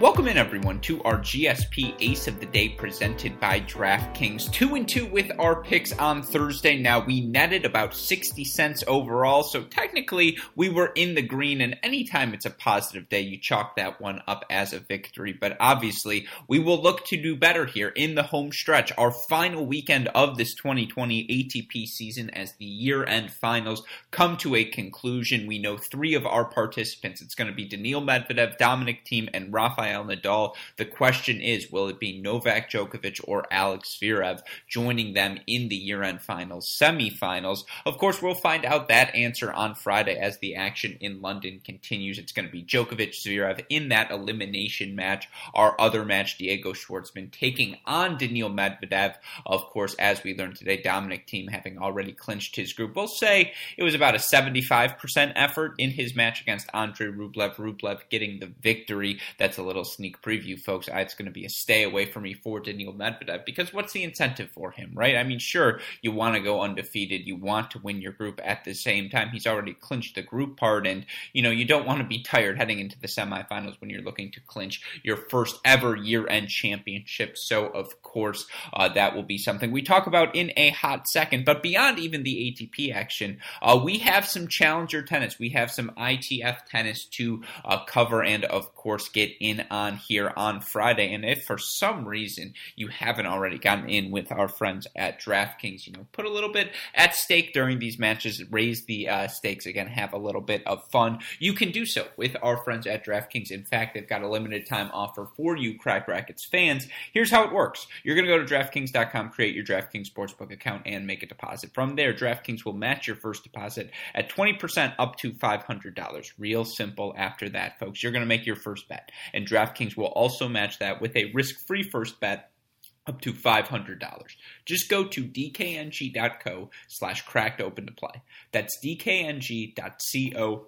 Welcome in everyone to our GSP Ace of the Day presented by DraftKings. Two and two with our picks on Thursday. Now we netted about 60 cents overall, so technically we were in the green, and anytime it's a positive day, you chalk that one up as a victory. But obviously, we will look to do better here in the home stretch, our final weekend of this 2020 ATP season as the year end finals come to a conclusion. We know three of our participants. It's going to be Daniil Medvedev, Dominic Thiem, and Rafael Rafael Nadal. The question is, will it be Novak Djokovic or Alex Zverev joining them in the year-end finals, semifinals? Of course, we'll find out that answer on Friday as the action in London continues. It's going to be Djokovic Zverev in that elimination match. Our other match, Diego Schwartzman taking on Daniil Medvedev. Of course, as we learned today, Dominic Thiem having already clinched his group. We'll say it was about a 75% effort in his match against Andre Rublev. Rublev getting the victory. That's a little little sneak preview, folks, it's going to be a stay away from me for Daniil Medvedev because what's the incentive for him, right? I mean, sure, you want to go undefeated, you want to win your group at the same time. He's already clinched the group part, and you know you don't want to be tired heading into the semifinals when you're looking to clinch your first ever year-end championship. So, of course, uh, that will be something we talk about in a hot second. But beyond even the ATP action, uh, we have some challenger tennis, we have some ITF tennis to uh, cover, and of course, get in on here on Friday. And if for some reason you haven't already gotten in with our friends at DraftKings, you know, put a little bit at stake during these matches, raise the uh, stakes again, have a little bit of fun. You can do so with our friends at DraftKings. In fact, they've got a limited time offer for you, Cracked Racquets fans. Here's how it works you're going to go to DraftKings.com, create your DraftKings Sportsbook account, and make a deposit. From there, DraftKings will match your first deposit at 20% up to $500. Real simple after that, folks. You're going to make your first bet. And DraftKings DraftKings will also match that with a risk free first bet up to $500. Just go to dkng.co slash cracked open to play. That's dkng.co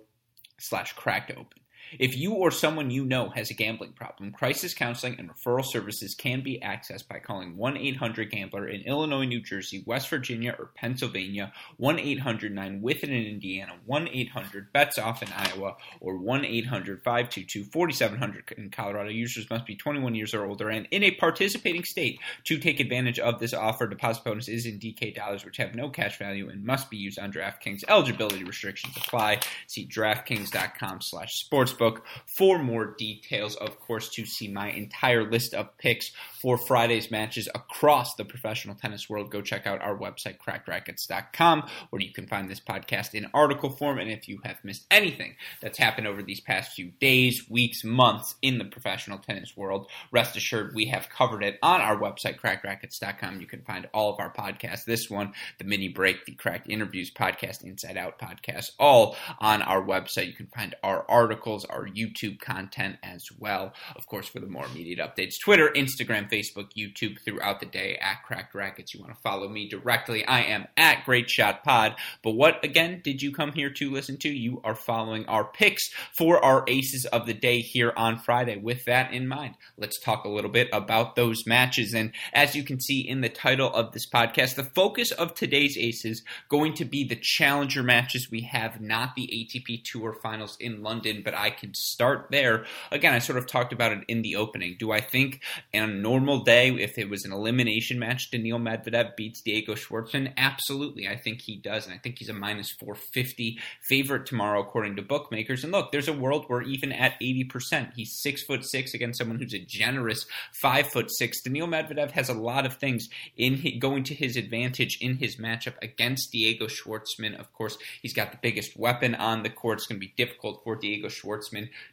slash cracked open. If you or someone you know has a gambling problem, crisis counseling and referral services can be accessed by calling 1 800 Gambler in Illinois, New Jersey, West Virginia, or Pennsylvania, 1 800 9 with it in Indiana, 1 800 bets off in Iowa, or 1 800 522 4700 in Colorado. Users must be 21 years or older and in a participating state to take advantage of this offer. Deposit bonus is in DK dollars, which have no cash value and must be used on DraftKings. Eligibility restrictions apply. See DraftKings.com slash sportsbook for more details. Of course, to see my entire list of picks for Friday's matches across the professional tennis world, go check out our website, crackedracquets.com, where you can find this podcast in article form. And if you have missed anything that's happened over these past few days, weeks, months in the professional tennis world, rest assured we have covered it on our website, crackedracquets.com. You can find all of our podcasts, this one, the mini break, the cracked interviews podcast, Inside Out podcast, all on our website. You can find our articles, our YouTube content as well. Of course, for the more immediate updates, Twitter, Instagram, Facebook, YouTube throughout the day at Cracked Racquets. You want to follow me directly? I am at Great Shot Pod. But what again did you come here to listen to? You are following our picks for our aces of the day here on Friday. With that in mind, let's talk a little bit about those matches. And as you can see in the title of this podcast, the focus of today's aces going to be the challenger matches we have, not the ATP Tour Finals in London, but I can start there. Again, I sort of talked about it in the opening. Do I think on a normal day, if it was an elimination match, Daniil Medvedev beats Diego Schwartzman? Absolutely. I think he does. And I think he's a minus 450 favorite tomorrow, according to bookmakers. And look, there's a world where even at 80%, he's six foot six against someone who's a generous five foot six. Daniil Medvedev has a lot of things in his, going to his advantage in his matchup against Diego Schwartzman. Of course, he's got the biggest weapon on the court. It's going to be difficult for Diego Schwartzman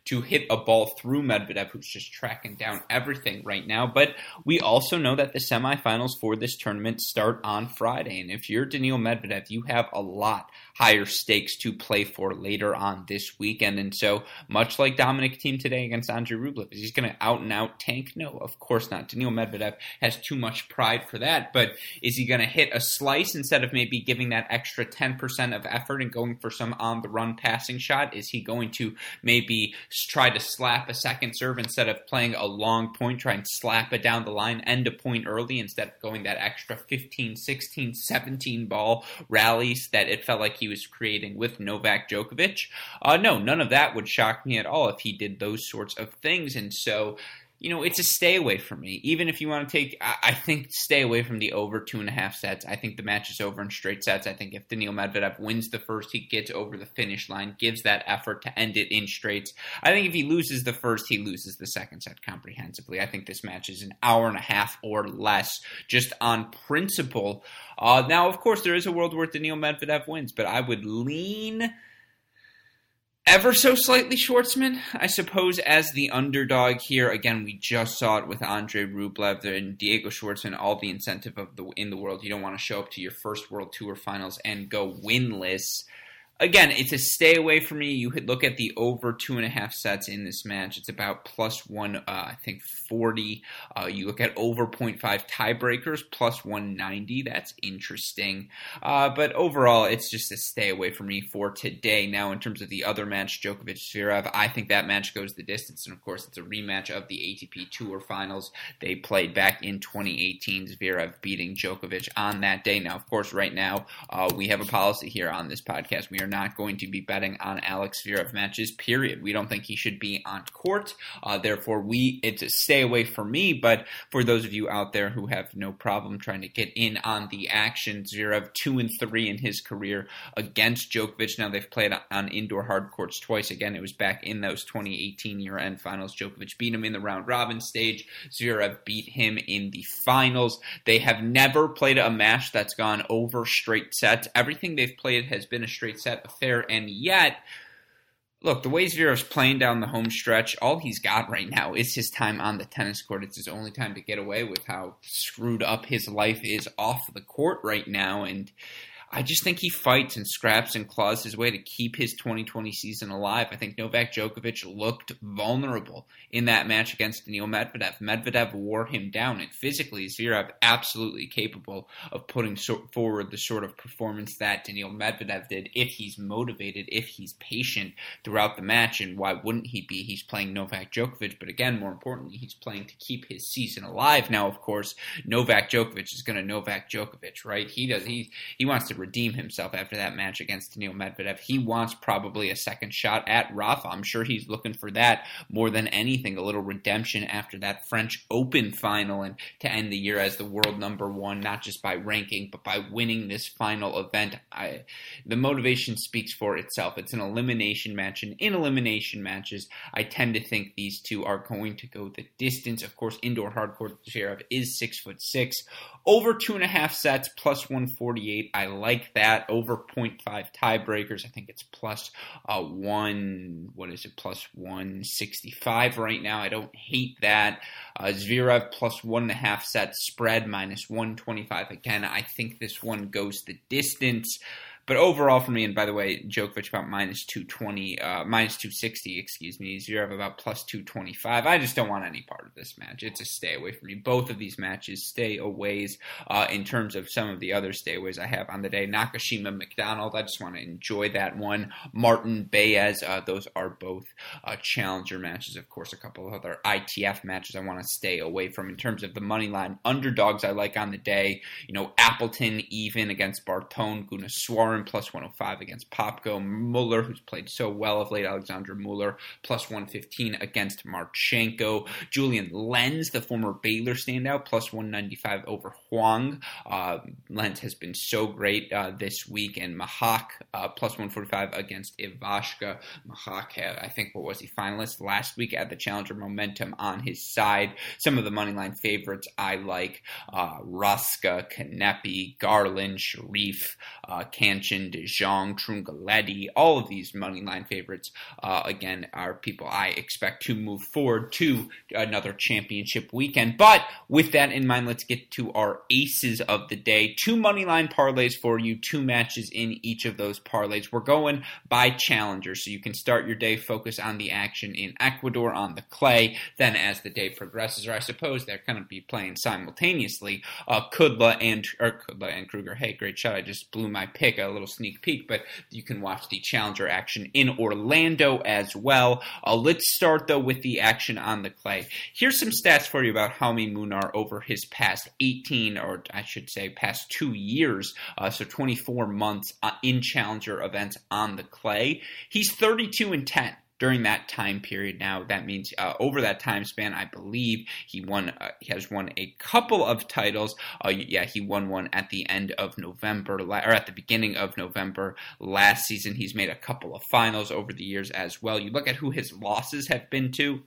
to hit a ball through Medvedev, who's just tracking down everything right now. But we also know that the semifinals for this tournament start on Friday. And if you're Daniil Medvedev, you have a lot higher stakes to play for later on this weekend. And so, much like Dominic Thiem today against Andre Rublev, is he going to out and out tank? No, of course not. Daniil Medvedev has too much pride for that. But is he going to hit a slice instead of maybe giving that extra 10% of effort and going for some on the run passing shot? Is he going to maybe maybe try to slap a second serve instead of playing a long point, try and slap it down the line, end a point early instead of going that extra 15, 16, 17 ball rallies that it felt like he was creating with Novak Djokovic. Uh, no, none of that would shock me at all if he did those sorts of things. And so, you know, it's a stay away from me. Even if you want to take, I, think stay away from the over two and a half sets. I think the match is over in straight sets. I think if Daniil Medvedev wins the first, he gets over the finish line, gives that effort to end it in straights. I think if he loses the first, he loses the second set comprehensively. I think this match is an hour and a half or less, just on principle. Uh, now, of course, there is a world where Daniil Medvedev wins, but I would lean ever so slightly Schwartzman, I suppose, as the underdog here. Again, we just saw it with Andre Rublev and Diego Schwartzman. All the incentive of the in the world. You don't want to show up to your first World Tour Finals and go winless again, it's a stay away from me. You look at the over two and a half sets in this match. It's about plus one, uh, I think, 40. Uh, you look at over 0.5 tiebreakers, plus 190. That's interesting. Uh, but overall, it's just a stay away from me for today. Now, in terms of the other match, Djokovic Zverev, I think that match goes the distance. And of course, it's a rematch of the ATP Tour Finals. They played back in 2018. Zverev beating Djokovic on that day. Now, of course, right now, uh, we have a policy here on this podcast. We are not going to be betting on Alex Zverev matches. Period. We don't think he should be on court. Uh, therefore, we it's a stay away from me. But for those of you out there who have no problem trying to get in on the action, Zverev two and three in his career against Djokovic. Now they've played on indoor hard courts twice. Again, it was back in those 2018 year end finals. Djokovic beat him in the round robin stage. Zverev beat him in the finals. They have never played a match that's gone over straight sets. Everything they've played has been a straight set affair, and yet look, the way Zverev's playing down the home stretch, all he's got right now is his time on the tennis court. It's his only time to get away with how screwed up his life is off the court right now. And I just think he fights and scraps and claws his way to keep his 2020 season alive. I think Novak Djokovic looked vulnerable in that match against Daniil Medvedev. Medvedev wore him down, and physically, Zverev absolutely capable of putting so- forward the sort of performance that Daniil Medvedev did if he's motivated, if he's patient throughout the match. And why wouldn't he be? He's playing Novak Djokovic, but again, more importantly, he's playing to keep his season alive. Now, of course, Novak Djokovic is going to Novak Djokovic, right? He does. He he wants to redeem himself after that match against Daniil Medvedev. He wants probably a second shot at Rafa. I'm sure he's looking for that more than anything, a little redemption after that French Open final and to end the year as the world number one, not just by ranking, but by winning this final event. I, the motivation speaks for itself. It's an elimination match, and in elimination matches, I tend to think these two are going to go the distance. Of course, indoor hardcourt Zverev is six foot six, over two and a half sets, plus 148. I like that. Over 0.5 tiebreakers. I think it's plus, uh, one, what is it, plus 165 right now. I don't hate that. Uh, Zverev plus one and a half sets spread, minus 125. Again, I think this one goes the distance. But overall, for me, and by the way, Djokovic about minus 220, uh, minus 260, excuse me. Zverev about plus 225. I just don't want any part of this match. It's a stay away from me. Both of these matches stay aways uh, in terms of some of the other stayaways I have on the day. Nakashima McDonald, I just want to enjoy that one. Martin Baez, uh, those are both uh, challenger matches. Of course, a couple of other ITF matches I want to stay away from in terms of the money line underdogs I like on the day. You know, Appleton even against Bartone, Gunneswaran 105 against Popko. Muller, who's played so well of late, Alexander Muller, plus 115 against Marchenko. Julian Lenz, the former Baylor standout, plus 195 over Huang. Uh, Lenz has been so great uh, this week, and Mahak, uh, plus 145 against Ivashka. Mahak, I think, what was he, finalist last week at the Challenger Momentum on his side. Some of the moneyline favorites I like uh, Ruska, Kanepi, Garland, Sharif, uh, Canchin, De Jong, Trungelliti, all of these money line favorites, uh, again, are people I expect to move forward to another championship weekend. But with that in mind, let's get to our aces of the day. Two money line parlays for you, two matches in each of those parlays. We're going by challenger, so you can start your day focus on the action in Ecuador on the clay. Then, as the day progresses, or I suppose they're going to be playing simultaneously, uh, Kudla and or Kudla and Krueger. Hey, great shot! I just blew my pick. A little sneak peek, but you can watch the Challenger action in Orlando as well. Uh, let's start though with the action on the clay. Here's some stats for you about Jaume Munar over his past 18, or I should say, past two years, uh, so 24 months uh, in Challenger events on the clay. He's 32 and 10 during that time period. Now that means uh, over that time span, I believe he won. Uh, he has won a couple of titles. Uh, yeah, he won one at the end of November or at the beginning of November last season. He's made a couple of finals over the years as well. You look at who his losses have been to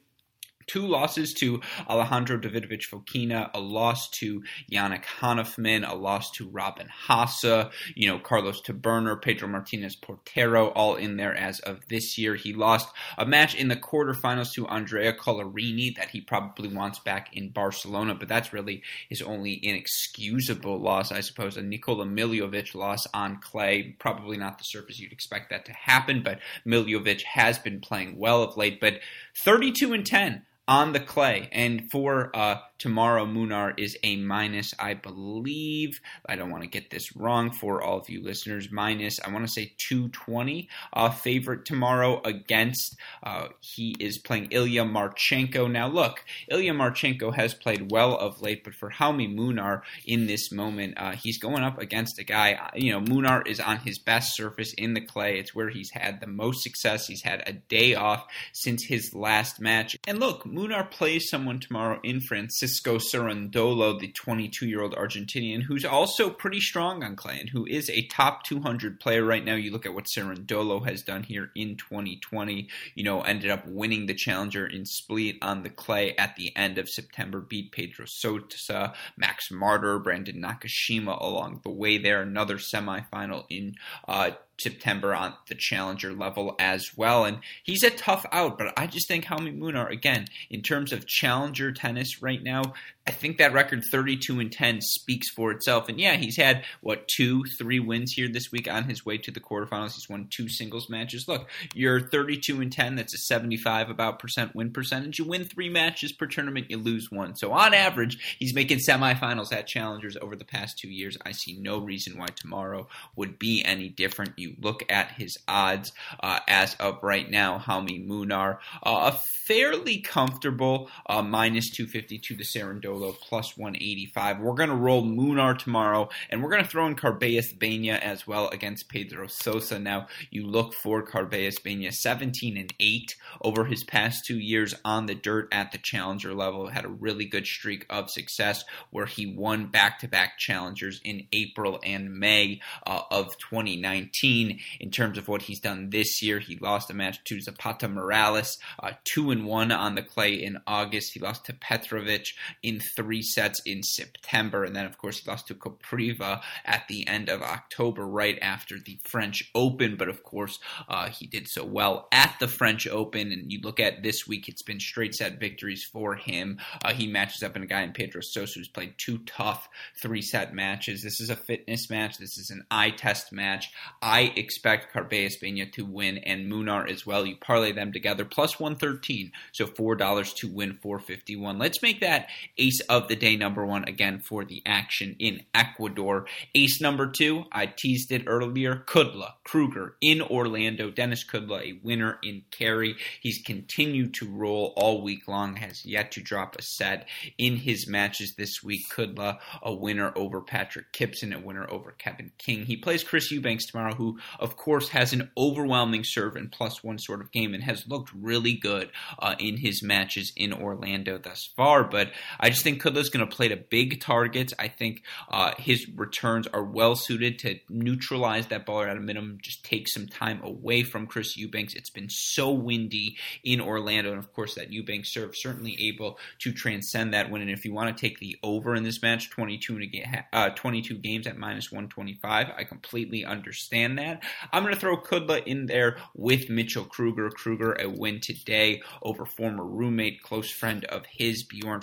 two losses to Alejandro Davidovich Fokina, a loss to Yannick Hanfmann, a loss to Robin Haase, you know, Carlos Taberner, Pedro Martinez Portero, all in there as of this year. He lost a match in the quarterfinals to Andrea Collarini that he probably wants back in Barcelona, but that's really his only inexcusable loss, I suppose. A Nikola Milojevic loss on clay, probably not the surface you'd expect that to happen, but Milojevic has been playing well of late, but 32 and 10 on the clay. And for uh, tomorrow, Munar is a minus, I believe. I don't want to get this wrong for all of you listeners. Minus, I want to say 220 uh, favorite tomorrow against. Uh, he is playing Ilya Marchenko. Now, look, Ilya Marchenko has played well of late, but for Jaume Munar in this moment, uh, he's going up against a guy. Uh, you know, Munar is on his best surface in the clay. It's where he's had the most success. He's had a day off since his last match. And look, Munar plays someone tomorrow in Francisco Cerundolo, the 22 year old Argentinian, who's also pretty strong on clay and who is a top 200 player right now. You look at what Cerundolo has done here in 2020, you know, ended up winning the challenger in Split on the clay at the end of September, beat Pedro Sosa, Max Marterer, Brandon Nakashima along the way there. Another semifinal in uh, September on the challenger level as well. And he's a tough out, but I just think Jaume Munar, again, in terms of challenger tennis right now, I think that record 32 and 10 speaks for itself. And yeah, he's had what two, three wins here this week on his way to the quarterfinals. He's won two singles matches. Look, you're 32 and 10. That's a 75 about percent win percentage. You win three matches per tournament, you lose one. So on average, he's making semifinals at challengers over the past two years. I see no reason why tomorrow would be any different. You look at his odds uh, as of right now. Jaume Munar, uh, a fairly comfortable uh, minus 250 to the Cerundolo, plus 185. We're going to roll Munar tomorrow, and we're going to throw in Carballes Baena as well against Pedro Sosa. Now, you look for Carballes Baena 17 and 8 over his past two years on the dirt at the challenger level. Had a really good streak of success where he won back to back challengers in April and May uh, of 2019. In terms of what he's done this year, he lost a match to Zapata Miralles, uh, 2 and one on the clay in August. He lost to Petrovic in three sets in September, and then of course he lost to Kopriva at the end of October, right after the French Open. But of course, uh, he did so well at the French Open, and you look at this week, it's been straight set victories for him. Uh, he matches up in a guy in Pedro Sosa who's played two tough three set matches. This is a fitness match. This is an eye test match. I expect Carballes Baena to win and Munar as well. You parlay them together plus 113 so $4 to win 451. Let's make that ace of the day number one again for the action in Ecuador. Ace number two, I teased it earlier, Kudla, Krueger in Orlando. Denis Kudla, a winner in carry. He's continued to roll all week long, has yet to drop a set in his matches this week. Kudla, a winner over Patrick Kypson, a winner over Kevin King. He plays Chris Eubanks tomorrow, who, of course, has an overwhelming serve and plus one sort of game and has looked really good uh, in his matches in Orlando thus far. But I just think Kudla's going to play to big targets. I think uh, his returns are well suited to neutralize that baller at a minimum, just take some time away from Chris Eubanks. It's been so windy in Orlando, and of course, that Eubanks serve certainly able to transcend that win. And if you want to take the over in this match, 22, and uh, 22 games at minus 125, I completely understand that. I'm going to throw Kudla in there with Mitchell Krueger. Krueger, a win today over former roommate, close friend of his, Bjorn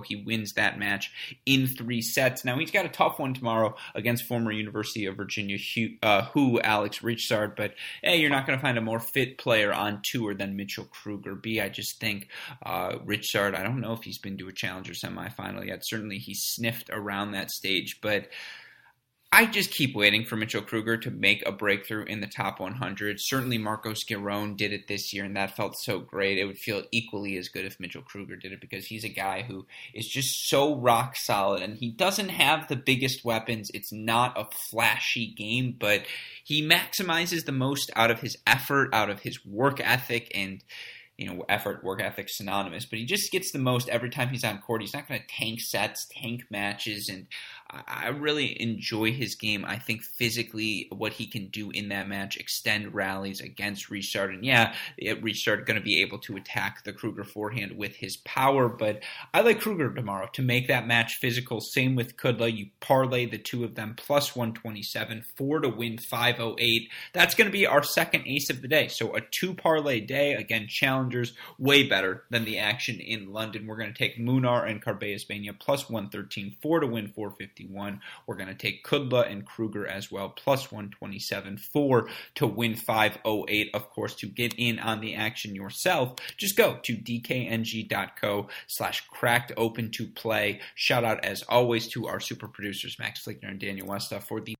He wins that match in three sets. Now, he's got a tough one tomorrow against former University of Virginia uh, who Alex Ritschard, but hey, you're not going to find a more fit player on tour than Mitchell Krueger. B, I just think uh, Ritschard, I don't know if he's been to a challenger semifinal yet. Certainly he sniffed around that stage, but I just keep waiting for Mitchell Krueger to make a breakthrough in the top 100. Certainly, Marcos Giron did it this year, and that felt so great. It would feel equally as good if Mitchell Krueger did it because he's a guy who is just so rock solid, and he doesn't have the biggest weapons. It's not a flashy game, but he maximizes the most out of his effort, out of his work ethic, and you know, effort, work ethic synonymous, but he just gets the most every time he's on court. He's not going to tank sets, tank matches, and I really enjoy his game. I think physically what he can do in that match, extend rallies against Ritschard. And yeah, Ritschard going to be able to attack the Krueger forehand with his power, but I like Krueger tomorrow to make that match physical. Same with Kudla. You parlay the two of them plus 127, four to win 508. That's going to be our second ace of the day. So a two parlay day. Again, challengers way better than the action in London. We're going to take Munar and Baena plus 113, four to win 450. 151. We're going to take Kudla and Krueger as well, plus 127 4 to win 508. Of course, to get in on the action yourself, just go to dkng.co slash cracked open to play. Shout out as always to our super producers, Max Flickner and Daniel Westa for the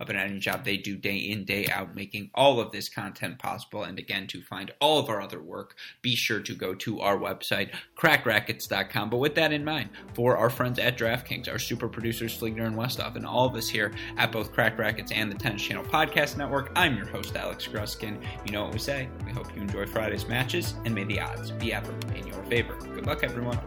of an editing job they do day in, day out, making all of this content possible. And again, to find all of our other work, be sure to go to our website, crackedracquets.com. But with that in mind, for our friends at DraftKings, our super producers, Fligner and Westoff, and all of us here at both Cracked Racquets and the Tennis Channel Podcast Network, I'm your host, Alex Gruskin. You know what we say. We hope you enjoy Friday's matches, and may the odds be ever in your favor. Good luck, everyone.